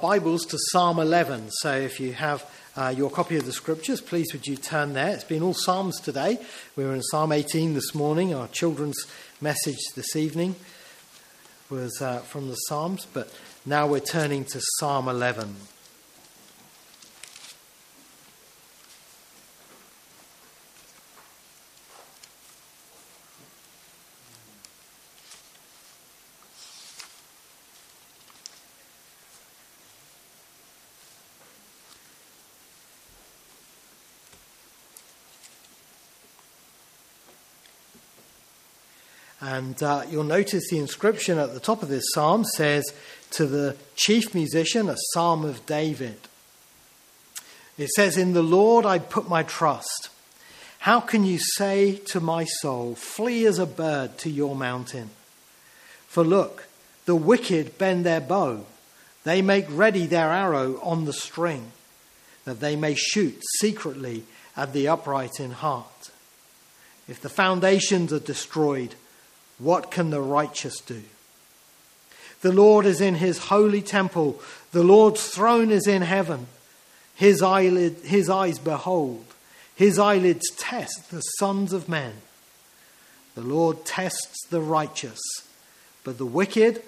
Bibles to Psalm 11. So if you have uh, your copy of the scriptures, please would you turn there. It's been all Psalms today. We were in Psalm 18 this morning. Our children's message this evening was uh, from the Psalms, but now we're turning to Psalm 11. And uh, you'll notice the inscription at the top of this psalm says, To the chief musician, a psalm of David. It says, In the Lord I put my trust. How can you say to my soul, Flee as a bird to your mountain? For look, the wicked bend their bow, they make ready their arrow on the string, that they may shoot secretly at the upright in heart. If the foundations are destroyed, what can the righteous do? The Lord is in his holy temple. The Lord's throne is in heaven. His, eyelid, his eyes behold. His eyelids test the sons of men. The Lord tests the righteous, but the wicked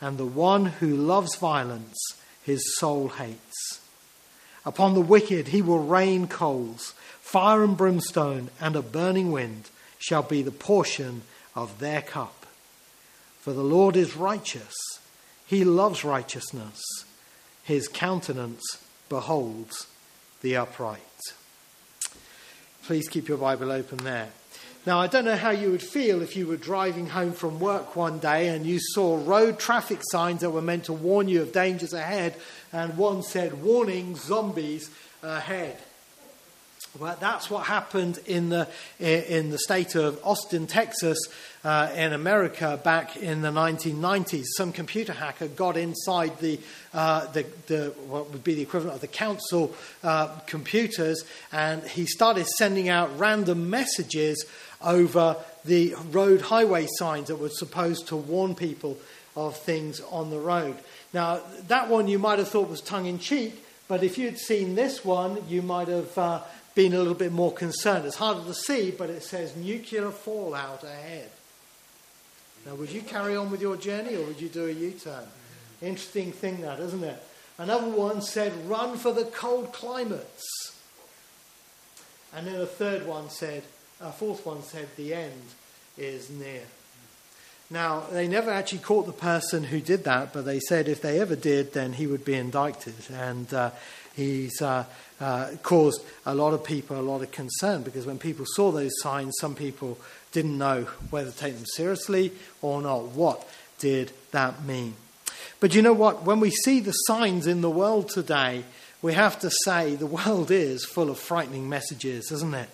and the one who loves violence his soul hates. Upon the wicked he will rain coals, fire and brimstone, and a burning wind shall be the portion of their cup. For the Lord is righteous, he loves righteousness, his countenance beholds the upright. Please keep your Bible open there. Now, I don't know how you would feel if you were driving home from work one day and you saw road traffic signs that were meant to warn you of dangers ahead, and one said, Warning, zombies ahead. Well, that's what happened in the, in the state of Austin, Texas, uh, in America back in the 1990s. Some computer hacker got inside the, uh, the, the, what would be the equivalent of the council uh, computers, and he started sending out random messages over the road highway signs that were supposed to warn people of things on the road. Now, that one you might have thought was tongue in cheek, but if you'd seen this one, you might have uh, been a little bit more concerned. It's harder to see, but it says nuclear fallout ahead. Now, would you carry on with your journey or would you do a U turn? Interesting thing, that, isn't it? Another one said, run for the cold climates. And then a third one said, a fourth one said, the end is near. Now, they never actually caught the person who did that, but they said if they ever did, then he would be indicted. And uh, he's uh, uh, caused a lot of people a lot of concern because when people saw those signs, some people didn't know whether to take them seriously or not. What did that mean? But you know what? When we see the signs in the world today, we have to say the world is full of frightening messages, isn't it?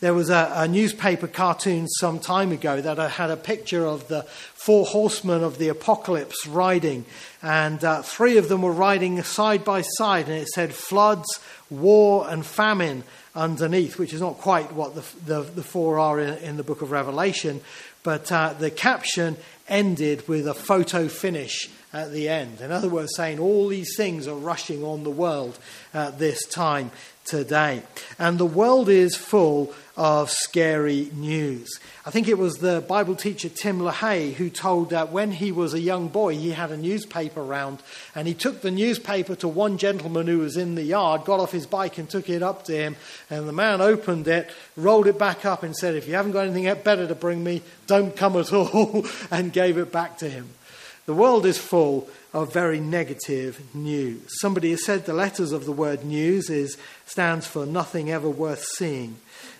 There was a, a, newspaper cartoon some time ago that had a picture of the four horsemen of the apocalypse riding, and uh, three of them were riding side by side, and it said floods, war, and famine underneath, which is not quite what the, the, the four are in, in, the book of Revelation, but uh, the caption ended with a photo finish at the end. In other words, saying all these things are rushing on the world at this time today. And the world is full of scary news. I think it was the Bible teacher Tim LaHaye who told that when he was a young boy, he had a newspaper round and he took the newspaper to one gentleman who was in the yard, got off his bike and took it up to him. And the man opened it, rolled it back up, and said, If you haven't got anything better to bring me, don't come at all, and gave it back to him. The world is full of very negative news. Somebody has said the letters of the word news is, stands for nothing ever worth seeing.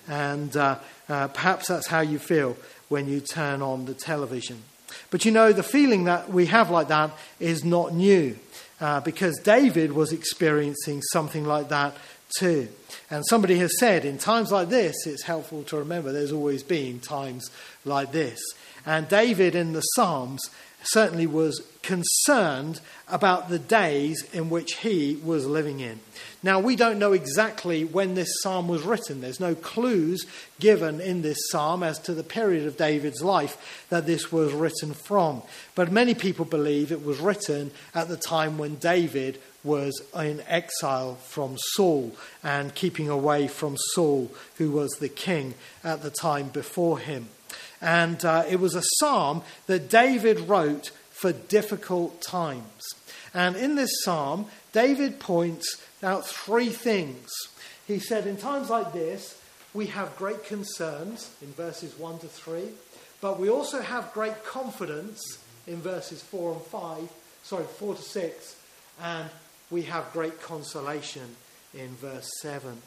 And uh, uh, perhaps that's how you feel when you turn on the television. But you know, the feeling that we have like that is not new. Uh, because David was experiencing something like that too. And somebody has said, in times like this, it's helpful to remember there's always been times like this. And David in the Psalms certainly was concerned about the days in which he was living in. Now, we don't know exactly when this psalm was written. There's no clues given in this psalm as to the period of David's life that this was written from. But many people believe it was written at the time when David was in exile from Saul and keeping away from Saul, who was the king at the time before him. And uh, it was a psalm that David wrote for difficult times. And in this psalm, David points out three things. He said, In times like this, we have great concerns in verses 1 to 3, but we also have great confidence in verses 4 and 5, sorry, 4 to 6, and we have great consolation in verse 7.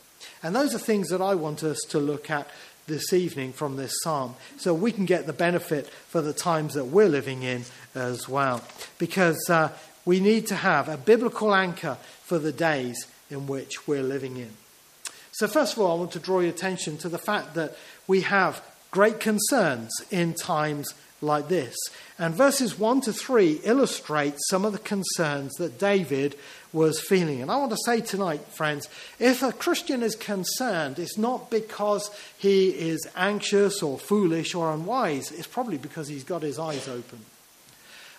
And those are things that I want us to look at this evening from this psalm so we can get the benefit for the times that we're living in as well. Because uh, we need to have a biblical anchor for the days in which we're living in. So, first of all, I want to draw your attention to the fact that we have great concerns in times like this. And verses 1 to 3 illustrate some of the concerns that David was feeling. And I want to say tonight, friends, if a Christian is concerned, it's not because he is anxious or foolish or unwise, it's probably because he's got his eyes open.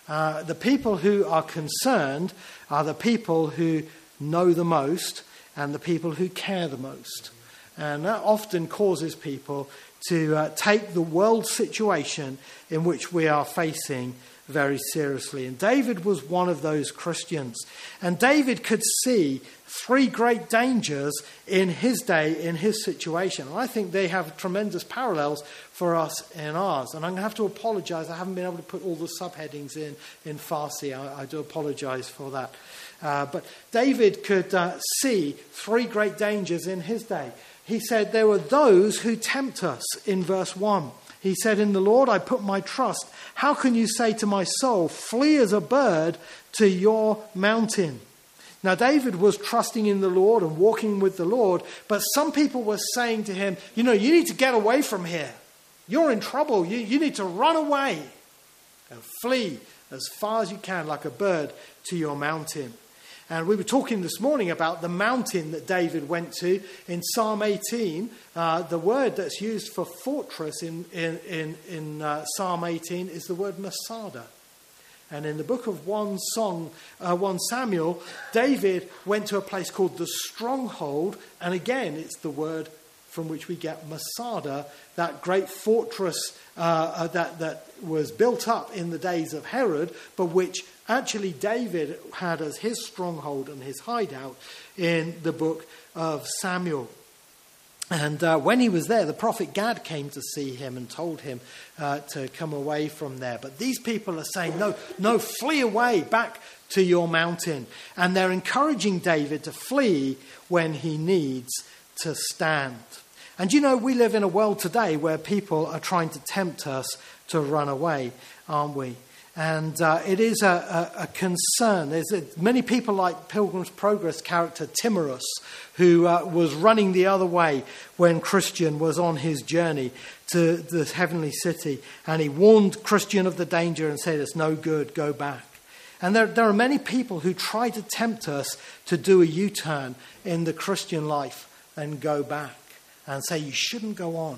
Uh, the people who are concerned are the people who know the most and the people who care the most. And that often causes people to uh, take the world situation in which we are facing very seriously. And David was one of those Christians. And David could see three great dangers in his day, in his situation. And I think they have tremendous parallels for us in ours. And I'm going to have to apologize. I haven't been able to put all the subheadings in in Farsi. I, I do apologize for that. Uh, but David could uh, see three great dangers in his day. He said, There were those who tempt us in verse 1. He said, In the Lord I put my trust. How can you say to my soul, Flee as a bird to your mountain? Now, David was trusting in the Lord and walking with the Lord, but some people were saying to him, You know, you need to get away from here. You're in trouble. You, you need to run away and flee as far as you can, like a bird, to your mountain. And we were talking this morning about the mountain that David went to in Psalm 18. Uh, the word that's used for fortress in, in, in, in uh, Psalm 18 is the word Masada. And in the book of 1, song, uh, 1 Samuel, David went to a place called the stronghold. And again, it's the word from which we get Masada, that great fortress uh, uh, that, that was built up in the days of Herod, but which actually David had as his stronghold and his hideout in the book of Samuel. And uh, when he was there, the prophet Gad came to see him and told him uh, to come away from there. But these people are saying, no, no, flee away back to your mountain. And they're encouraging David to flee when he needs to stand. And you know, we live in a world today where people are trying to tempt us to run away, aren't we? And uh, it is a, a, a concern. There's a, many people like Pilgrim's Progress character Timorous, who uh, was running the other way when Christian was on his journey to the heavenly city. And he warned Christian of the danger and said, It's no good, go back. And there, there are many people who try to tempt us to do a U turn in the Christian life and go back and say, You shouldn't go on.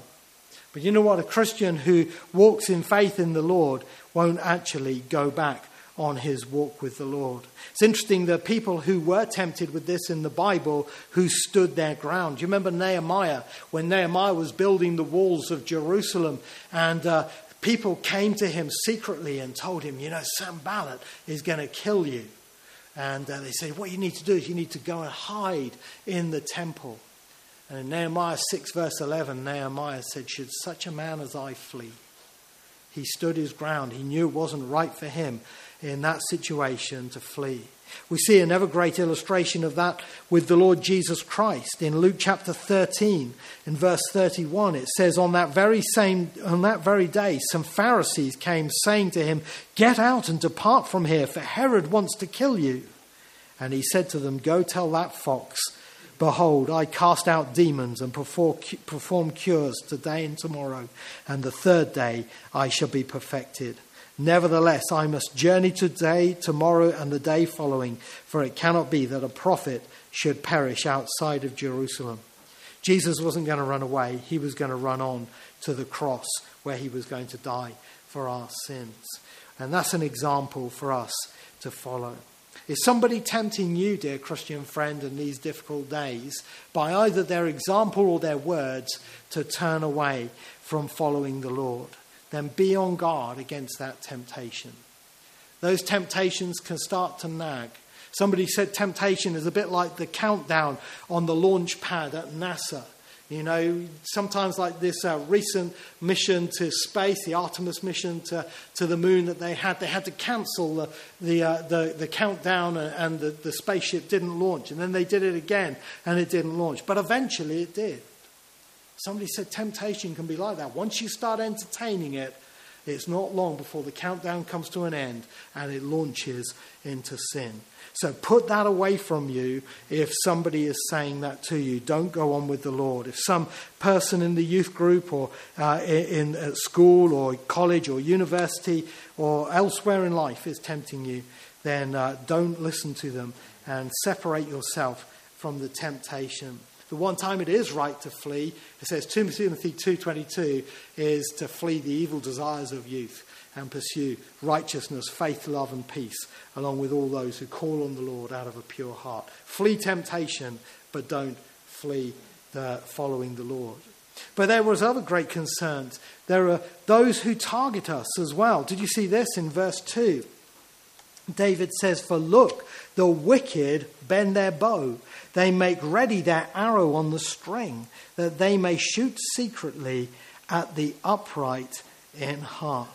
But you know what? A Christian who walks in faith in the Lord won't actually go back on his walk with the Lord. It's interesting that people who were tempted with this in the Bible who stood their ground. You remember Nehemiah when Nehemiah was building the walls of Jerusalem and uh, people came to him secretly and told him, you know, Sanballat is going to kill you. And uh, they said, what you need to do is you need to go and hide in the temple. And in Nehemiah 6, verse 11, Nehemiah said, Should such a man as I flee? He stood his ground. He knew it wasn't right for him in that situation to flee. We see another great illustration of that with the Lord Jesus Christ in Luke chapter 13 in verse 31 it says on that very same on that very day some Pharisees came saying to him get out and depart from here for Herod wants to kill you and he said to them go tell that fox Behold, I cast out demons and perform cures today and tomorrow, and the third day I shall be perfected. Nevertheless, I must journey today, tomorrow, and the day following, for it cannot be that a prophet should perish outside of Jerusalem. Jesus wasn't going to run away, he was going to run on to the cross where he was going to die for our sins. And that's an example for us to follow. Is somebody tempting you, dear Christian friend, in these difficult days by either their example or their words to turn away from following the Lord? Then be on guard against that temptation. Those temptations can start to nag. Somebody said temptation is a bit like the countdown on the launch pad at NASA. You know, sometimes like this uh, recent mission to space, the Artemis mission to, to the moon that they had, they had to cancel the, the, uh, the, the, countdown and the, the spaceship didn't launch. And then they did it again and it didn't launch. But eventually it did. Somebody said temptation can be like that. Once you start entertaining it, it's not long before the countdown comes to an end and it launches into sin. So put that away from you if somebody is saying that to you. Don't go on with the Lord. If some person in the youth group or uh, in, at school or college or university or elsewhere in life is tempting you, then uh, don't listen to them and separate yourself from the temptation. The one time it is right to flee, it says 2 Timothy 2.22, is to flee the evil desires of youth and pursue righteousness, faith, love, and peace, along with all those who call on the Lord out of a pure heart. Flee temptation, but don't flee the following the Lord. But there was other great concerns. There are those who target us as well. Did you see this in verse 2? David says, For look, the wicked bend their bow. They make ready their arrow on the string, that they may shoot secretly at the upright in heart.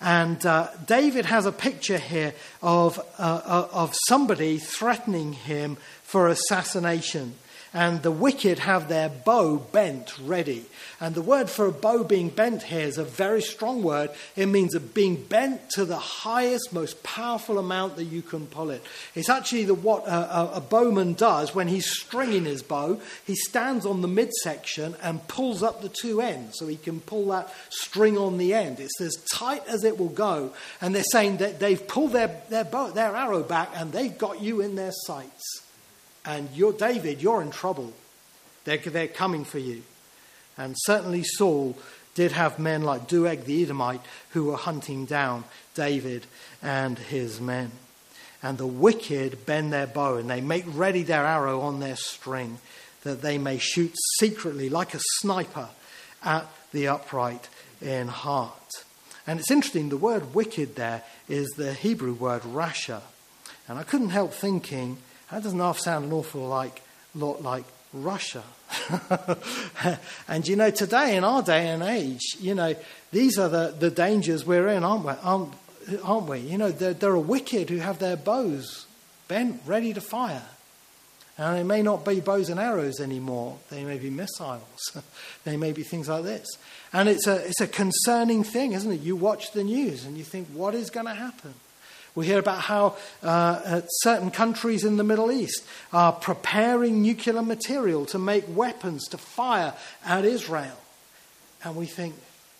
And uh, David has a picture here of, uh, uh, of somebody threatening him for assassination and the wicked have their bow bent ready. And the word for a bow being bent here is a very strong word. It means of being bent to the highest, most powerful amount that you can pull it. It's actually the, what a, a bowman does when he's stringing his bow. He stands on the midsection and pulls up the two ends so he can pull that string on the end. It's as tight as it will go. And they're saying that they've pulled their, their, bow, their arrow back and they've got you in their sights. And you're David, you're in trouble. They're, they're coming for you. And certainly Saul did have men like Doeg the Edomite who were hunting down David and his men. And the wicked bend their bow and they make ready their arrow on their string that they may shoot secretly like a sniper at the upright in heart. And it's interesting, the word wicked there is the Hebrew word rasha. And I couldn't help thinking that doesn't half sound an awful like, lot like Russia. and you know, today in our day and age, you know, these are the, the dangers we're in, aren't we? Aren't, aren't we? You know, there, there are wicked who have their bows bent, ready to fire. And they may not be bows and arrows anymore. They may be missiles. they may be things like this. And it's a, it's a concerning thing, isn't it? You watch the news and you think, what is going to happen? We hear about how uh, certain countries in the Middle East are preparing nuclear material to make weapons to fire at Israel. And we think,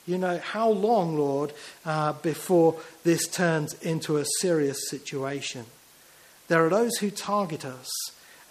you know, how long, Lord, uh, before this turns into a serious situation? There are those who target us,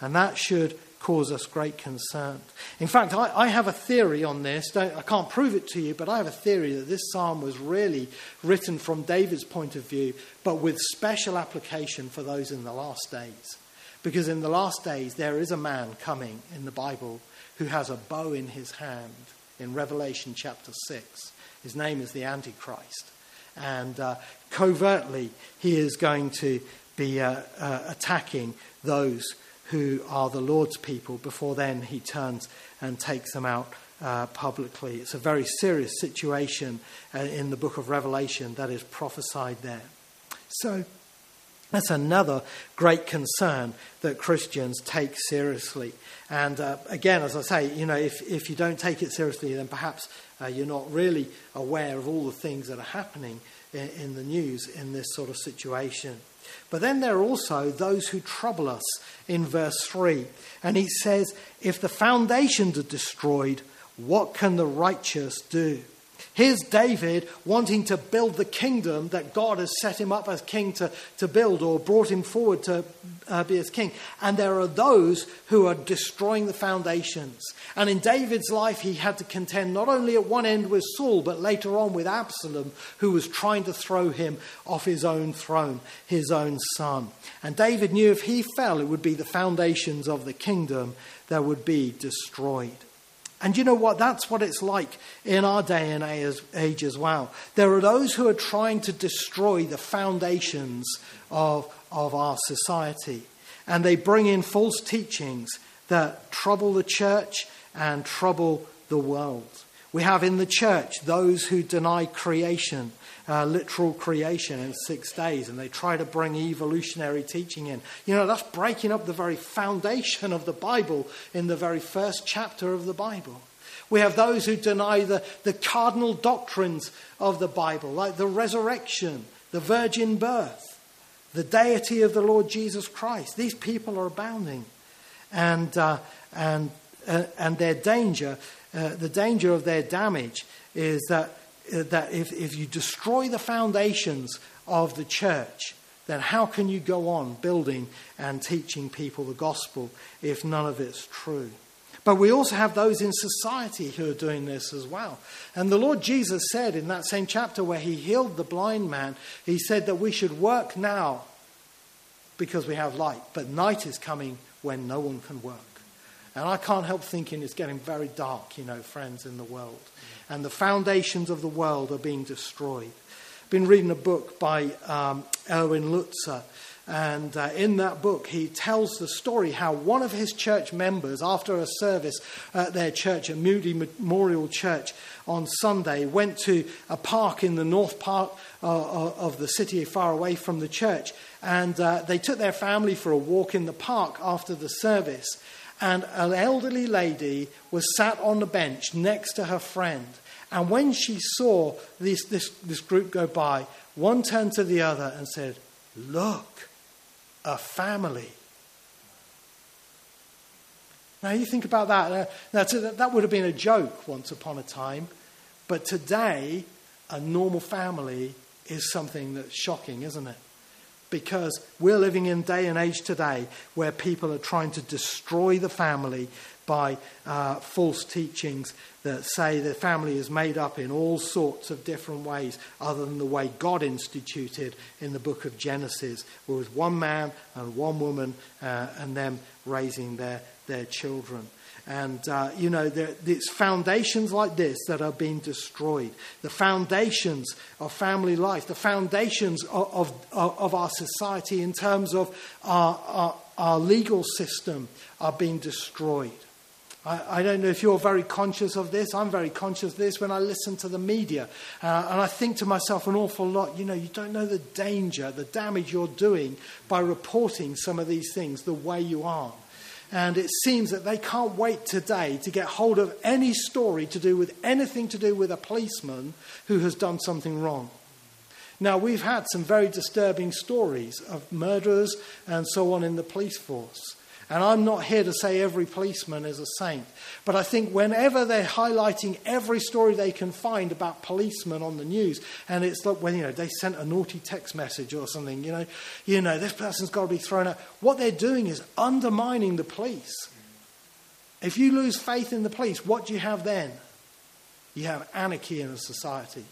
and that should cause us great concern. In fact, I, I have a theory on this. I can't prove it to you, but I have a theory that this psalm was really written from David's point of view, but with special application for those in the last days. Because in the last days, there is a man coming in the Bible who has a bow in his hand in Revelation chapter 6. His name is the Antichrist. And uh, covertly, he is going to be uh, uh, attacking those who are the Lord's people before then he turns and takes them out uh, publicly. It's a very serious situation uh, in the book of Revelation that is prophesied there. So that's another great concern that Christians take seriously. And uh, again, as I say, you know, if, if you don't take it seriously, then perhaps uh, you're not really aware of all the things that are happening in, in the news in this sort of situation. But then there are also those who trouble us in verse 3. And he says, If the foundations are destroyed, what can the righteous do? Here's David wanting to build the kingdom that God has set him up as king to, to build or brought him forward to uh, be as king. And there are those who are destroying the foundations. And in David's life, he had to contend not only at one end with Saul, but later on with Absalom, who was trying to throw him off his own throne, his own son. And David knew if he fell, it would be the foundations of the kingdom that would be destroyed. And you know what? That's what it's like in our day and age as well. There are those who are trying to destroy the foundations of, of our society. And they bring in false teachings that trouble the church and trouble the world. We have in the church those who deny creation, uh, literal creation in six days, and they try to bring evolutionary teaching in. You know, that's breaking up the very foundation of the Bible in the very first chapter of the Bible. We have those who deny the, the cardinal doctrines of the Bible, like the resurrection, the virgin birth, the deity of the Lord Jesus Christ. These people are abounding. And, uh, and, uh, and their danger uh, the danger of their damage is that, Uh, that if, if you destroy the foundations of the church, then how can you go on building and teaching people the gospel if none of it's true? But we also have those in society who are doing this as well. And the Lord Jesus said in that same chapter where he healed the blind man, he said that we should work now because we have light, but night is coming when no one can work. And I can't help thinking it's getting very dark, you know, friends, in the world. And the foundations of the world are being destroyed. I've been reading a book by um, Erwin Lutzer. And uh, in that book, he tells the story how one of his church members, after a service at their church, at Moody Memorial Church, on Sunday, went to a park in the north part uh, uh, of the city, far away from the church. And uh, they took their family for a walk in the park after the service and an elderly lady was sat on the bench next to her friend. And when she saw this, this, this group go by, one turned to the other and said, Look, a family. Now, you think about that. Uh, that would have been a joke once upon a time. But today, a normal family is something that's shocking, isn't it? Because we're living in day and age today where people are trying to destroy the family by uh, false teachings that say the family is made up in all sorts of different ways other than the way God instituted in the book of Genesis, it one man and one woman uh, and them raising their, their children. And, uh, you know, it's foundations like this that are being destroyed. The foundations of family life, the foundations of, of, of our society in terms of our, our, our legal system are being destroyed. I, I, don't know if you're very conscious of this. I'm very conscious of this when I listen to the media. Uh, and I think to myself an awful lot, you know, you don't know the danger, the damage you're doing by reporting some of these things the way you are. And it seems that they can't wait today to get hold of any story to do with anything to do with a policeman who has done something wrong. Now, we've had some very disturbing stories of murderers and so on in the police force. And I'm not here to say every policeman is a saint, but I think whenever they're highlighting every story they can find about policemen on the news, and it's like when you know they sent a naughty text message or something, you know, you know this person's got to be thrown out. What they're doing is undermining the police. If you lose faith in the police, what do you have then? You have anarchy in a society.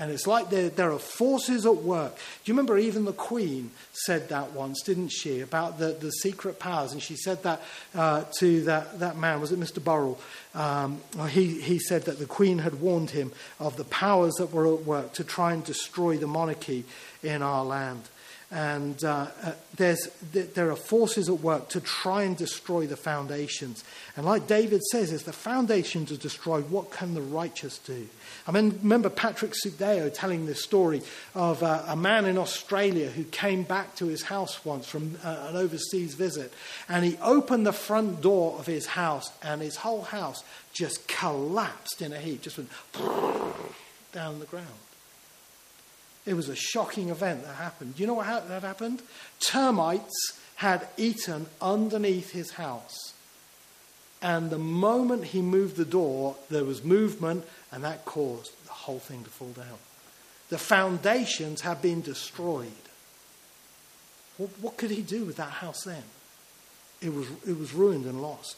And it's like there, there are forces at work. Do you remember even the Queen said that once, didn't she, about the, the secret powers? And she said that uh, to that, that man, was it Mr. Burrell? Um, he, he said that the Queen had warned him of the powers that were at work to try and destroy the monarchy in our land. And uh, uh, there's, there are forces at work to try and destroy the foundations. And like David says, if the foundations are destroyed, what can the righteous do? I mean, remember Patrick Sudeo telling this story of uh, a man in Australia who came back to his house once from uh, an overseas visit. And he opened the front door of his house, and his whole house just collapsed in a heap, just went down the ground. It was a shocking event that happened. Do you know what ha- that happened? Termites had eaten underneath his house. And the moment he moved the door, there was movement, and that caused the whole thing to fall down. The foundations have been destroyed. What, what could he do with that house then? It was, it was ruined and lost.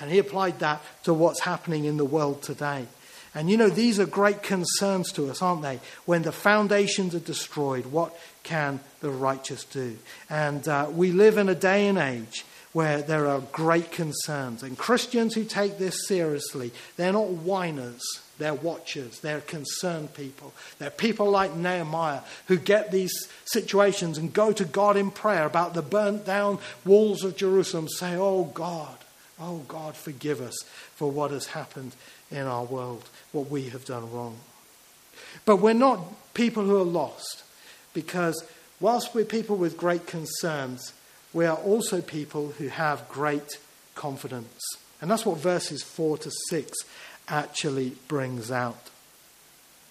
And he applied that to what's happening in the world today. And you know, these are great concerns to us, aren't they? When the foundations are destroyed, what can the righteous do? And uh, we live in a day and age where there are great concerns. And Christians who take this seriously, they're not whiners, they're watchers, they're concerned people. They're people like Nehemiah who get these situations and go to God in prayer about the burnt down walls of Jerusalem, say, Oh God, oh God, forgive us for what has happened in our world, what we have done wrong. But we're not people who are lost because whilst we're people with great concerns, we are also people who have great confidence. And that's what verses 4 to 6 actually brings out.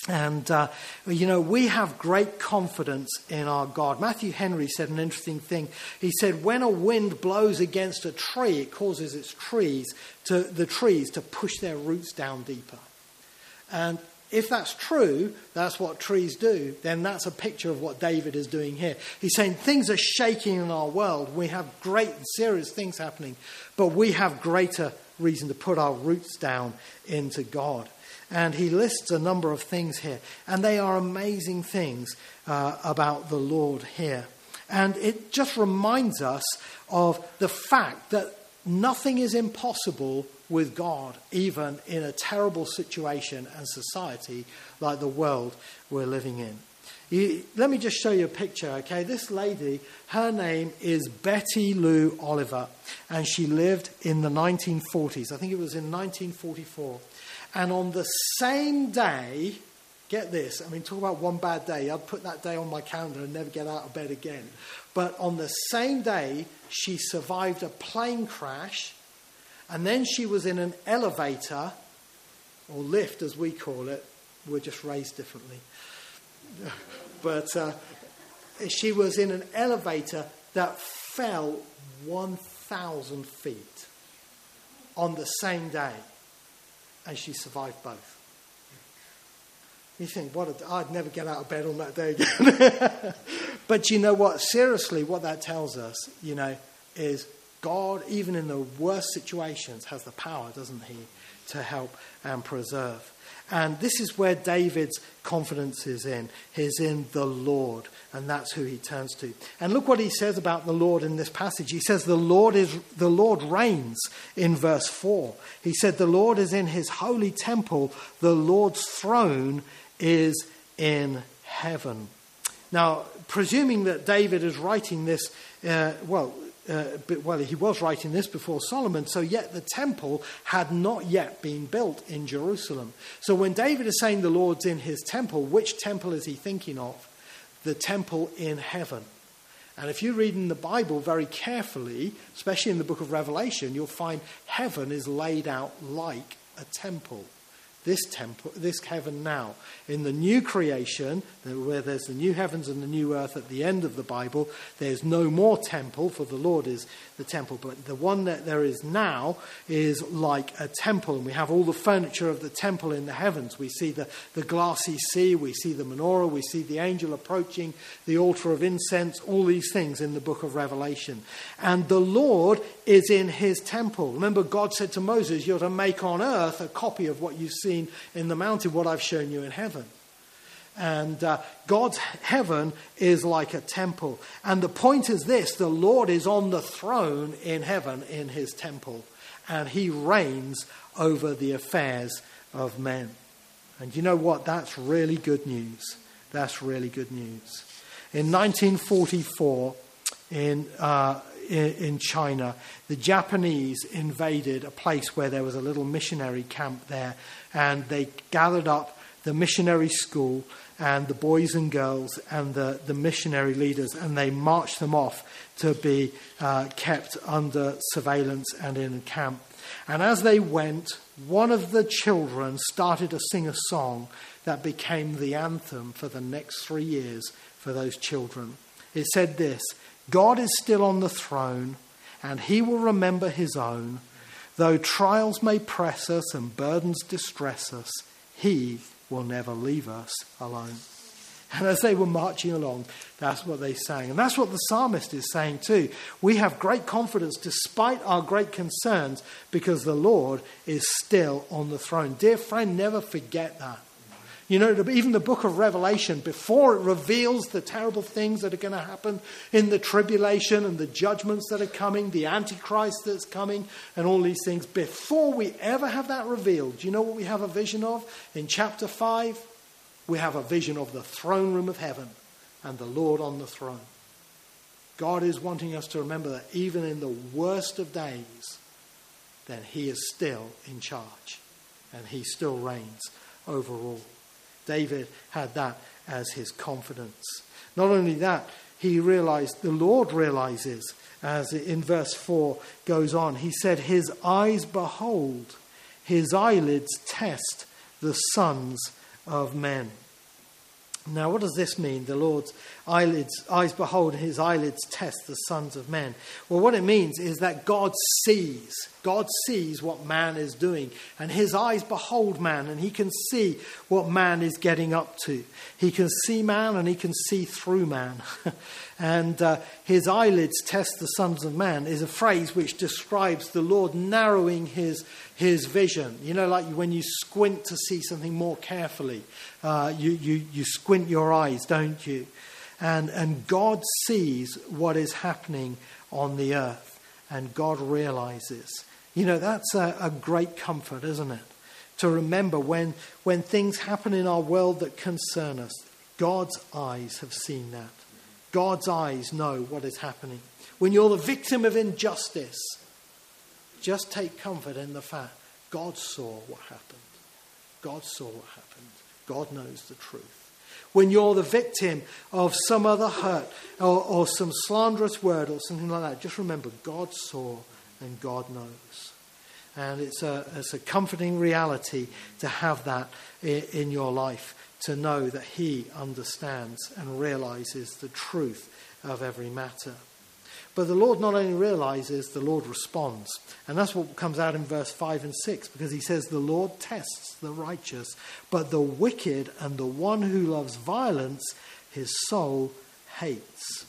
And, uh, you know, we have great confidence in our God. Matthew Henry said an interesting thing. He said, when a wind blows against a tree, it causes its trees to, the trees to push their roots down deeper. And if that's true, that's what trees do, then that's a picture of what David is doing here. He's saying things are shaking in our world. We have great and serious things happening, but we have greater reason to put our roots down into God. And he lists a number of things here, and they are amazing things uh, about the Lord here. And it just reminds us of the fact that nothing is impossible with God, even in a terrible situation and society like the world we're living in. You, let me just show you a picture, okay? This lady, her name is Betty Lou Oliver, and she lived in the 1940s. I think it was in 1944. And on the same day, get this, I mean, talk about one bad day. I'd put that day on my calendar and never get out of bed again. But on the same day, she survived a plane crash and then she was in an elevator, or lift as we call it. We're just raised differently. but uh, she was in an elevator that fell 1,000 feet on the same day. And she survived both. You think, what a, I'd never get out of bed on that day again. but you know what? Seriously, what that tells us, you know, is God, even in the worst situations, has the power, doesn't he, to help and preserve. And this is where David's confidence is in. He's in the Lord, and that's who he turns to. And look what he says about the Lord in this passage. He says the Lord is the Lord reigns in verse 4. He said the Lord is in his holy temple, the Lord's throne is in heaven. Now, presuming that David is writing this, uh, well, uh, well, he was writing this before Solomon, so yet the temple had not yet been built in Jerusalem. So when David is saying the Lord's in his temple, which temple is he thinking of? The temple in heaven. And if you read in the Bible very carefully, especially in the book of Revelation, you'll find heaven is laid out like a temple this temple, this heaven now. In the new creation, where there's the new heavens and the new earth at the end of the Bible, there's no more temple, for the Lord is the temple. But the one that there is now is like a temple, and we have all the furniture of the temple in the heavens. We see the, the glassy sea, we see the menorah, we see the angel approaching the altar of incense, all these things in the book of Revelation. And the Lord is in his temple. Remember, God said to Moses, You're to make on earth a copy of what you see seen in the mountain, what I've shown you in heaven. And uh, God's heaven is like a temple. And the point is this the Lord is on the throne in heaven in his temple, and he reigns over the affairs of men. And you know what? That's really good news. That's really good news. In 1944, in, uh, in China, the Japanese invaded a place where there was a little missionary camp there, and they gathered up the missionary school and the boys and girls and the, the missionary leaders, and they marched them off to be uh, kept under surveillance and in camp. And as they went, one of the children started to sing a song that became the anthem for the next three years for those children. It said this God is still on the throne, and he will remember his own. Though trials may press us and burdens distress us, he will never leave us alone. And as they were marching along, that's what they sang. And that's what the psalmist is saying too. We have great confidence despite our great concerns because the Lord is still on the throne. Dear friend, never forget that. You know, even the book of Revelation, before it reveals the terrible things that are going to happen in the tribulation and the judgments that are coming, the Antichrist that's coming, and all these things, before we ever have that revealed, do you know what we have a vision of? In chapter 5, we have a vision of the throne room of heaven and the Lord on the throne. God is wanting us to remember that even in the worst of days, then He is still in charge and He still reigns over all. David had that as his confidence. Not only that, he realized, the Lord realizes, as in verse 4 goes on, he said, His eyes behold, his eyelids test the sons of men. Now, what does this mean? The Lord's eyelids, eyes behold, his eyelids test the sons of men. Well, what it means is that God sees. God sees what man is doing, and his eyes behold man, and he can see what man is getting up to. He can see man, and he can see through man. and uh, his eyelids test the sons of man is a phrase which describes the Lord narrowing his, his vision. You know, like when you squint to see something more carefully, uh, you, you, you squint your eyes, don't you? And, and God sees what is happening on the earth, and God realizes. You know, that's a, a great comfort, isn't it? To remember when, when things happen in our world that concern us, God's eyes have seen that. God's eyes know what is happening. When you're the victim of injustice, just take comfort in the fact God saw what happened. God saw what happened. God knows the truth when you're the victim of some other hurt or, or some slanderous word or something like that, just remember God saw and God knows. And it's a, it's a comforting reality to have that in, in your life, to know that He understands and realizes the truth of every matter. But the Lord not only realizes, the Lord responds. And that's what comes out in verse 5 and 6, because he says, The Lord tests the righteous, but the wicked and the one who loves violence, his soul hates.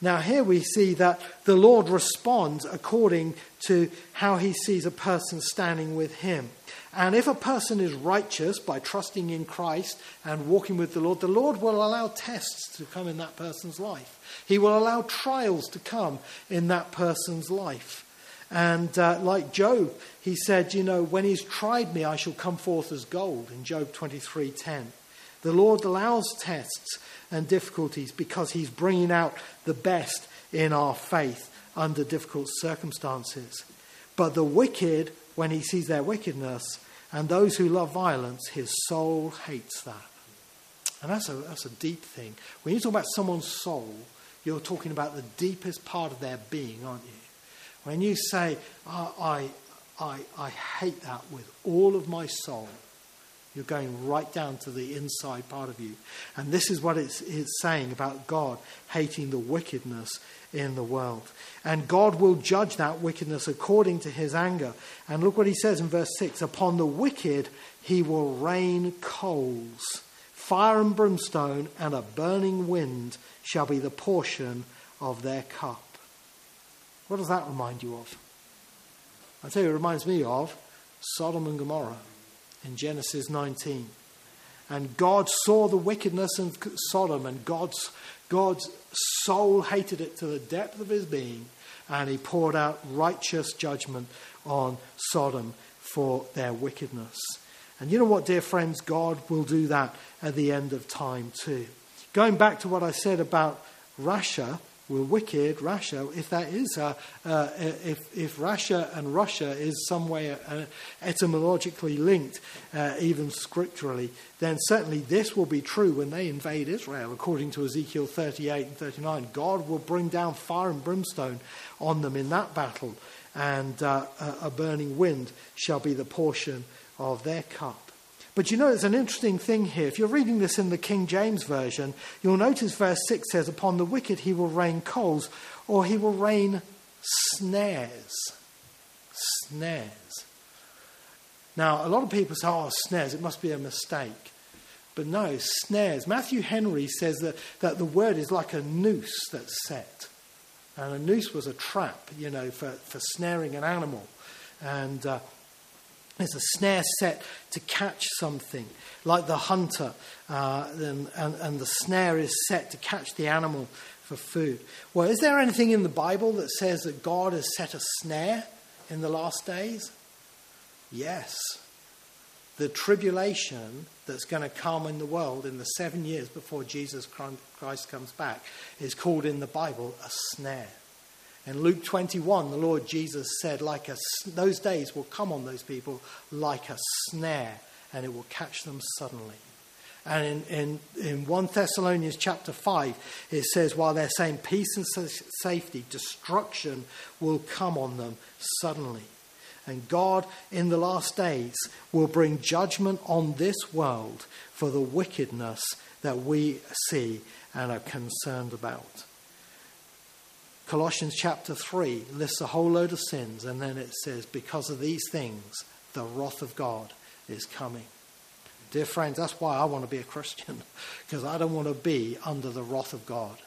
Now, here we see that the Lord responds according to how he sees a person standing with him. And if a person is righteous by trusting in Christ and walking with the Lord, the Lord will allow tests to come in that person's life. He will allow trials to come in that person's life. And uh, like Job, he said, you know, when he's tried me, I shall come forth as gold in Job 23:10. The Lord allows tests and difficulties because he's bringing out the best in our faith under difficult circumstances. But the wicked, when he sees their wickedness, and those who love violence, his soul hates that. And that's a, that's a deep thing. When you talk about someone's soul, you're talking about the deepest part of their being, aren't you? When you say, I, I, I hate that with all of my soul, you're going right down to the inside part of you. And this is what it's, it's saying about God hating the wickedness in the world. And God will judge that wickedness according to his anger. And look what he says in verse 6 Upon the wicked he will rain coals, fire and brimstone, and a burning wind shall be the portion of their cup. What does that remind you of? I tell you, it reminds me of Sodom and Gomorrah in Genesis 19. And God saw the wickedness of Sodom, and God's, God's soul hated it to the depth of his being, and he poured out righteous judgment on Sodom for their wickedness. And you know what, dear friends? God will do that at the end of time, too. Going back to what I said about Russia, we're wicked, Russia, if that is, a, uh, if, if rasha and Russia is some way uh, etymologically linked, uh, even scripturally, then certainly this will be true when they invade Israel, according to Ezekiel 38 and 39. God will bring down fire and brimstone on them in that battle, and uh, a burning wind shall be the portion of their cup. But you know, there's an interesting thing here. If you're reading this in the King James Version, you'll notice verse 6 says, Upon the wicked he will rain coals, or he will rain snares. Snares. Now, a lot of people say, Oh, snares, it must be a mistake. But no, snares. Matthew Henry says that, that the word is like a noose that's set. And a noose was a trap, you know, for, for snaring an animal. And uh, there's a snare set to catch something, like the hunter, uh, and, and, and the snare is set to catch the animal for food. Well, is there anything in the Bible that says that God has set a snare in the last days? Yes. The tribulation that's going to come in the world in the seven years before Jesus Christ comes back is called in the Bible a snare. In Luke 21, the Lord Jesus said, like a, those days will come on those people like a snare, and it will catch them suddenly. And in, in, in 1 Thessalonians chapter 5, it says, while they're saying peace and safety, destruction will come on them suddenly. And God, in the last days, will bring judgment on this world for the wickedness that we see and are concerned about. Colossians chapter 3 lists a whole load of sins, and then it says, Because of these things, the wrath of God is coming. Dear friends, that's why I want to be a Christian, because I don't want to be under the wrath of God.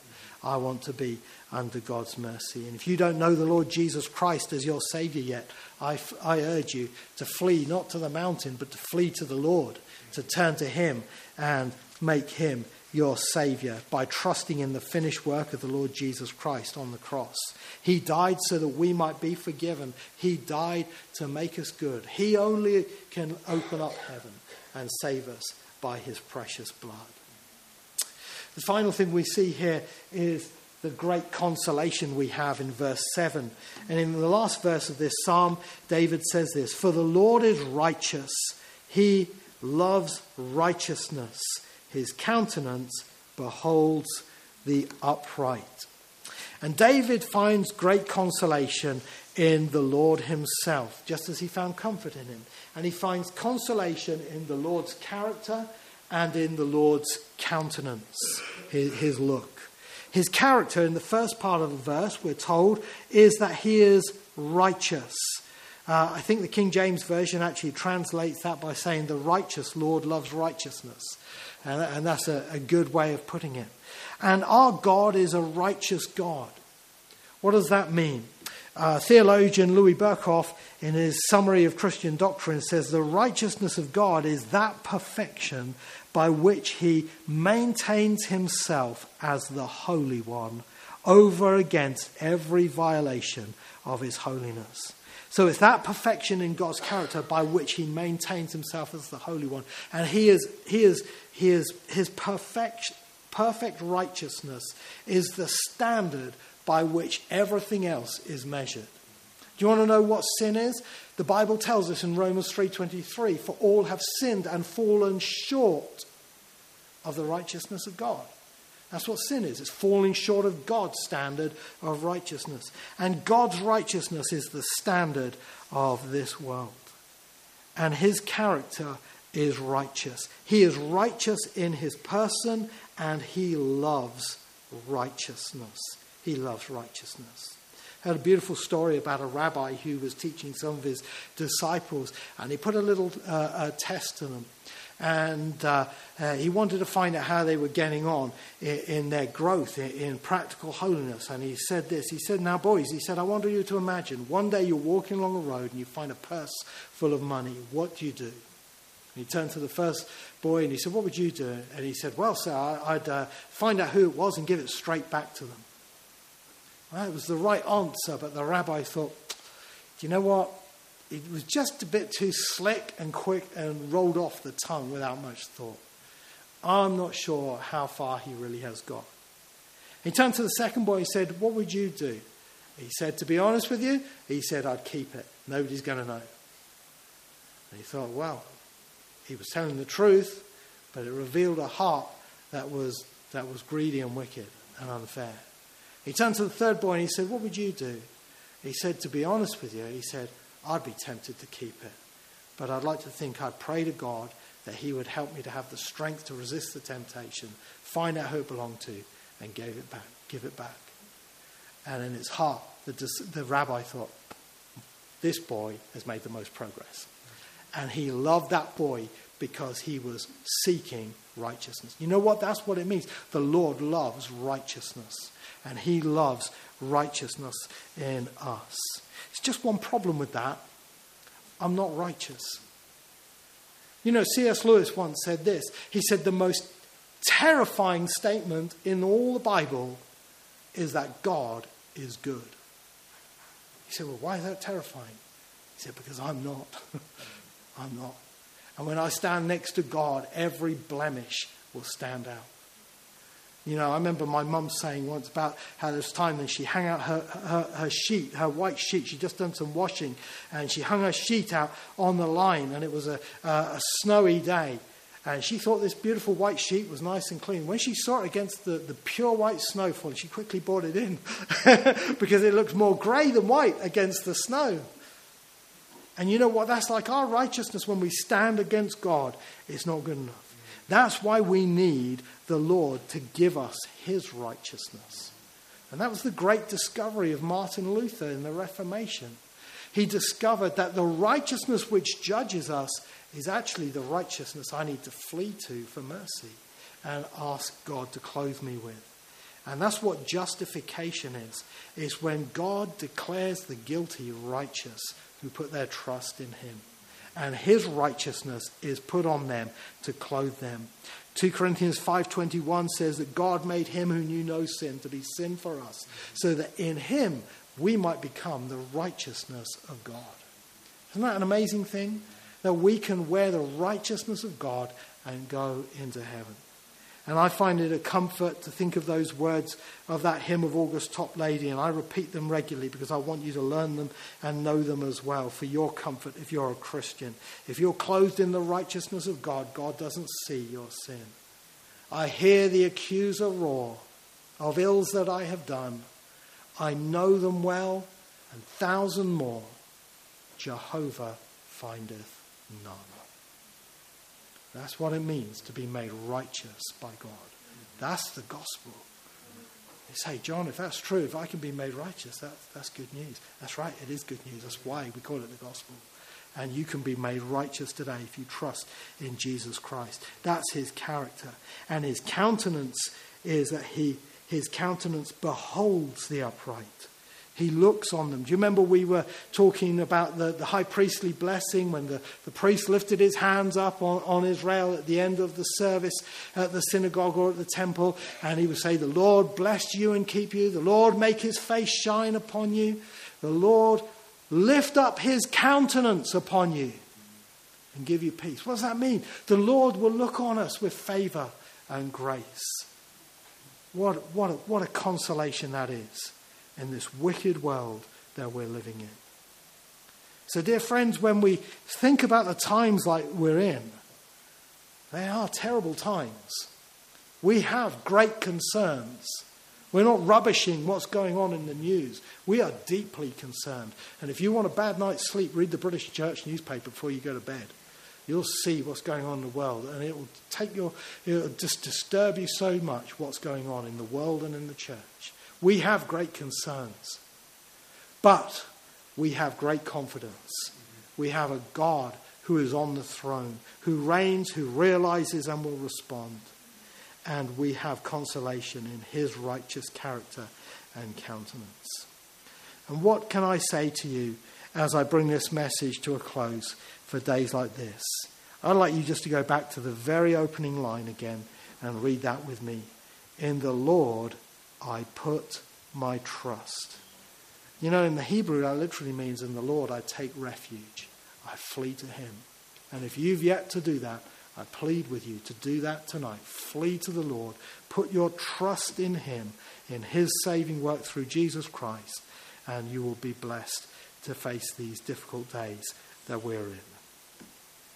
I want to be under God's mercy. And if you don't know the Lord Jesus Christ as your Savior yet, I, I urge you to flee not to the mountain, but to flee to the Lord, to turn to Him and make Him your Savior by trusting in the finished work of the Lord Jesus Christ on the cross. He died so that we might be forgiven, He died to make us good. He only can open up heaven and save us by His precious blood. The final thing we see here is the great consolation we have in verse 7. And in the last verse of this psalm, David says this For the Lord is righteous, he loves righteousness, his countenance beholds the upright. And David finds great consolation in the Lord himself, just as he found comfort in him. And he finds consolation in the Lord's character and in the Lord's countenance, his, look. His character in the first part of the verse, we're told, is that he is righteous. Uh, I think the King James Version actually translates that by saying, The righteous Lord loves righteousness. And, and that's a, a good way of putting it. And our God is a righteous God. What does that mean? Uh, theologian Louis Berkhof, in his summary of Christian doctrine, says the righteousness of God is that perfection by which he maintains himself as the Holy One over against every violation of his holiness. So it's that perfection in God's character by which he maintains himself as the Holy One. And he is, he is, he is, his perfect, perfect righteousness is the standard by which everything else is measured. Do you want to know what sin is? The Bible tells us in Romans 3:23, "For all have sinned and fallen short of the righteousness of God." That's what sin is. It's falling short of God's standard of righteousness. And God's righteousness is the standard of this world. And his character is righteous. He is righteous in his person and he loves righteousness. He loves righteousness. I had a beautiful story about a rabbi who was teaching some of his disciples, and he put a little uh, a test to them. And uh, uh, he wanted to find out how they were getting on in, in their growth, in, in, practical holiness. And he said this He said, Now, boys, he said, I want you to imagine one day you're walking along a road and you find a purse full of money. What do you do? And he turned to the first boy and he said, What would you do? And he said, Well, sir, I'd uh, find out who it was and give it straight back to them. Well, it was the right answer, but the rabbi thought, do you know what? It was just a bit too slick and quick and rolled off the tongue without much thought. I'm not sure how far he really has got. He turned to the second boy and said, What would you do? He said, To be honest with you, he said, I'd keep it. Nobody's going to know. And he thought, Well, he was telling the truth, but it revealed a heart that was, that was greedy and wicked and unfair. He turned to the third boy and he said, What would you do? He said, To be honest with you, he said, I'd be tempted to keep it. But I'd like to think I'd pray to God that He would help me to have the strength to resist the temptation, find out who it belonged to, and give it back. Give it back. And in his heart, the, the rabbi thought, This boy has made the most progress. And he loved that boy because he was seeking righteousness. You know what? That's what it means. The Lord loves righteousness, and he loves righteousness in us. It's just one problem with that. I'm not righteous. You know, C.S. Lewis once said this. He said, The most terrifying statement in all the Bible is that God is good. He said, Well, why is that terrifying? He said, Because I'm not. I'm not. And when I stand next to God, every blemish will stand out. You know, I remember my mum saying once about how there's time when she hung out her, her, her sheet, her white sheet. She'd just done some washing and she hung her sheet out on the line and it was a, a, a snowy day. And she thought this beautiful white sheet was nice and clean. When she saw it against the, the pure white snow falling, she quickly brought it in because it looked more grey than white against the snow. And you know what? That's like our righteousness when we stand against God, it's not good enough. That's why we need the Lord to give us his righteousness. And that was the great discovery of Martin Luther in the Reformation. He discovered that the righteousness which judges us is actually the righteousness I need to flee to for mercy and ask God to clothe me with. And that's what justification is. Is when God declares the guilty righteous who put their trust in him and his righteousness is put on them to clothe them. 2 Corinthians 5:21 says that God made him who knew no sin to be sin for us so that in him we might become the righteousness of God. Isn't that an amazing thing that we can wear the righteousness of God and go into heaven? And I find it a comfort to think of those words of that hymn of August Toplady, and I repeat them regularly because I want you to learn them and know them as well for your comfort if you're a Christian. If you're clothed in the righteousness of God, God doesn't see your sin. I hear the accuser roar of ills that I have done. I know them well, and thousand more. Jehovah findeth none. That's what it means to be made righteous by God. That's the gospel. You say, John, if that's true, if I can be made righteous, that, that's good news. That's right, it is good news. That's why we call it the gospel. And you can be made righteous today if you trust in Jesus Christ. That's his character. And his countenance is that he, his countenance beholds the upright. He looks on them. Do you remember we were talking about the, the high priestly blessing when the, the priest lifted his hands up on, on Israel at the end of the service at the synagogue or at the temple, and he would say, The Lord bless you and keep you. The Lord make his face shine upon you. The Lord lift up his countenance upon you and give you peace. What does that mean? The Lord will look on us with favor and grace. What, what, a, what a consolation that is in this wicked world that we're living in. So, dear friends, when we think about the times like we're in, they are terrible times. We have great concerns. We're not rubbishing what's going on in the news. We are deeply concerned. And if you want a bad night's sleep, read the British Church newspaper before you go to bed. You'll see what's going on in the world, and it will take your, it'll just disturb you so much what's going on in the world and in the church. We have great concerns, but we have great confidence. We have a God who is on the throne, who reigns, who realizes and will respond. And we have consolation in his righteous character and countenance. And what can I say to you as I bring this message to a close for days like this? I'd like you just to go back to the very opening line again and read that with me. In the Lord I put my trust. You know, in the Hebrew, that literally means in the Lord I take refuge. I flee to Him. And if you've yet to do that, I plead with you to do that tonight. Flee to the Lord. Put your trust in Him, in His saving work through Jesus Christ, and you will be blessed to face these difficult days that we're in.